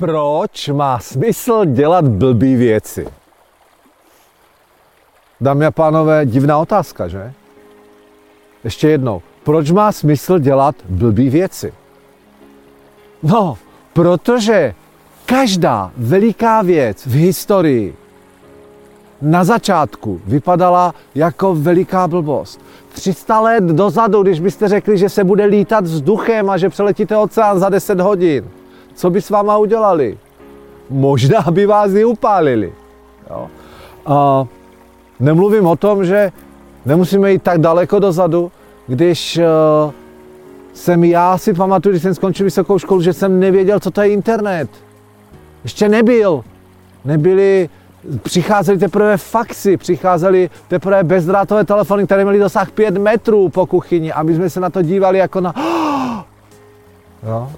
Proč má smysl dělat blbý věci? Dámy a pánové, divná otázka, že? Ještě jednou. Proč má smysl dělat blbý věci? No, protože každá veliká věc v historii na začátku vypadala jako veliká blbost. 300 let dozadu, když byste řekli, že se bude lítat vzduchem a že přeletíte oceán za 10 hodin, co by s váma udělali? Možná by vás i upálili. Jo? A nemluvím o tom, že nemusíme jít tak daleko dozadu, když uh, jsem já si pamatuju, když jsem skončil vysokou školu, že jsem nevěděl, co to je internet. Ještě nebyl. Nebyly, přicházely teprve faxy, přicházely teprve bezdrátové telefony, které měly dosah 5 metrů po kuchyni a my jsme se na to dívali jako na... Jo?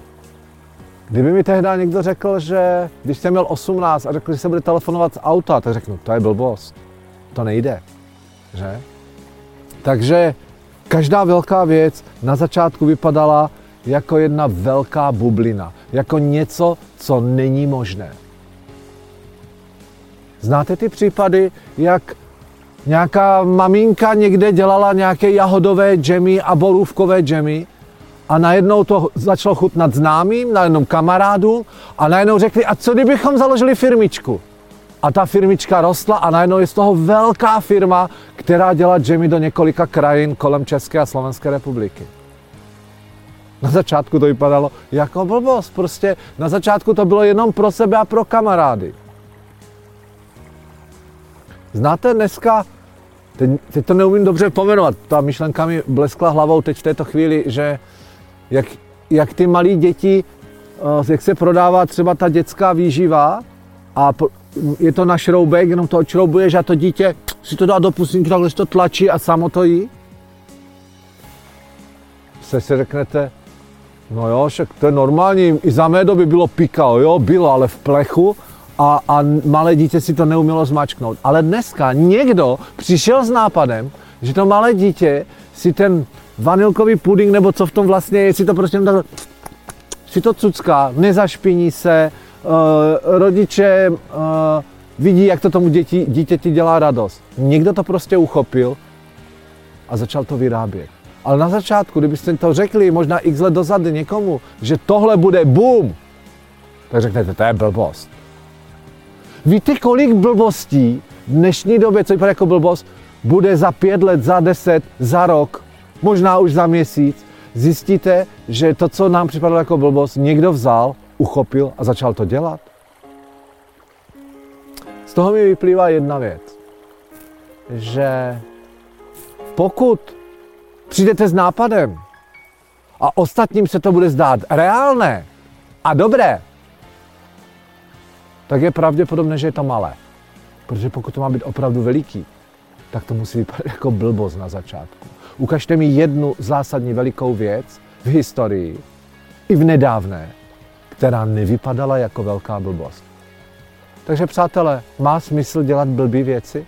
Kdyby mi tehdy někdo řekl, že když jsem měl 18 a řekl, že se bude telefonovat z auta, tak řeknu, to je blbost. To nejde. Že? Takže každá velká věc na začátku vypadala jako jedna velká bublina, jako něco, co není možné. Znáte ty případy, jak nějaká maminka někde dělala nějaké jahodové džemy a borůvkové džemy a najednou to začalo chutnat známým, najednou kamarádům a najednou řekli, a co kdybychom založili firmičku? A ta firmička rostla a najednou je z toho velká firma, která dělá džemy do několika krajin kolem České a Slovenské republiky. Na začátku to vypadalo jako blbost, prostě na začátku to bylo jenom pro sebe a pro kamarády. Znáte dneska, teď, teď to neumím dobře pomenovat, ta myšlenka mi bleskla hlavou teď v této chvíli, že jak, jak ty malí děti, eh, jak se prodává třeba ta dětská výživa a je to na šroubek, jenom to odšroubuješ a to dítě si to dá do pusinky, takhle si to tlačí a samo to jí. Se si řeknete, no jo, však to je normální, i za mé doby bylo pikao, jo, bylo, ale v plechu a, a malé dítě si to neumělo zmačknout. Ale dneska někdo přišel s nápadem, že to malé dítě si ten vanilkový puding, nebo co v tom vlastně je, si to prostě tak, si to cucká, nezašpiní se, uh, rodiče uh, vidí, jak to tomu děti, dítěti dělá radost. Někdo to prostě uchopil a začal to vyrábět. Ale na začátku, kdybyste to řekli možná x let dozadu někomu, že tohle bude boom, tak řeknete, to je blbost. Víte, kolik blbostí v dnešní době, co vypadá jako blbost, bude za pět let, za deset, za rok možná už za měsíc, zjistíte, že to, co nám připadalo jako blbost, někdo vzal, uchopil a začal to dělat. Z toho mi vyplývá jedna věc, že pokud přijdete s nápadem a ostatním se to bude zdát reálné a dobré, tak je pravděpodobné, že je to malé. Protože pokud to má být opravdu veliký, tak to musí vypadat jako blbost na začátku. Ukažte mi jednu zásadní velikou věc v historii, i v nedávné, která nevypadala jako velká blbost. Takže přátelé, má smysl dělat blbý věci?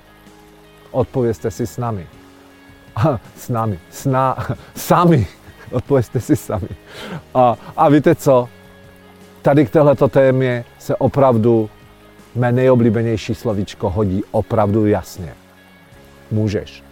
Odpovězte si s námi. s námi, s ná, sami. Odpovězte si sami. A, a víte co? Tady k této témě se opravdu mé nejoblíbenější slovíčko hodí opravdu jasně. Můžeš.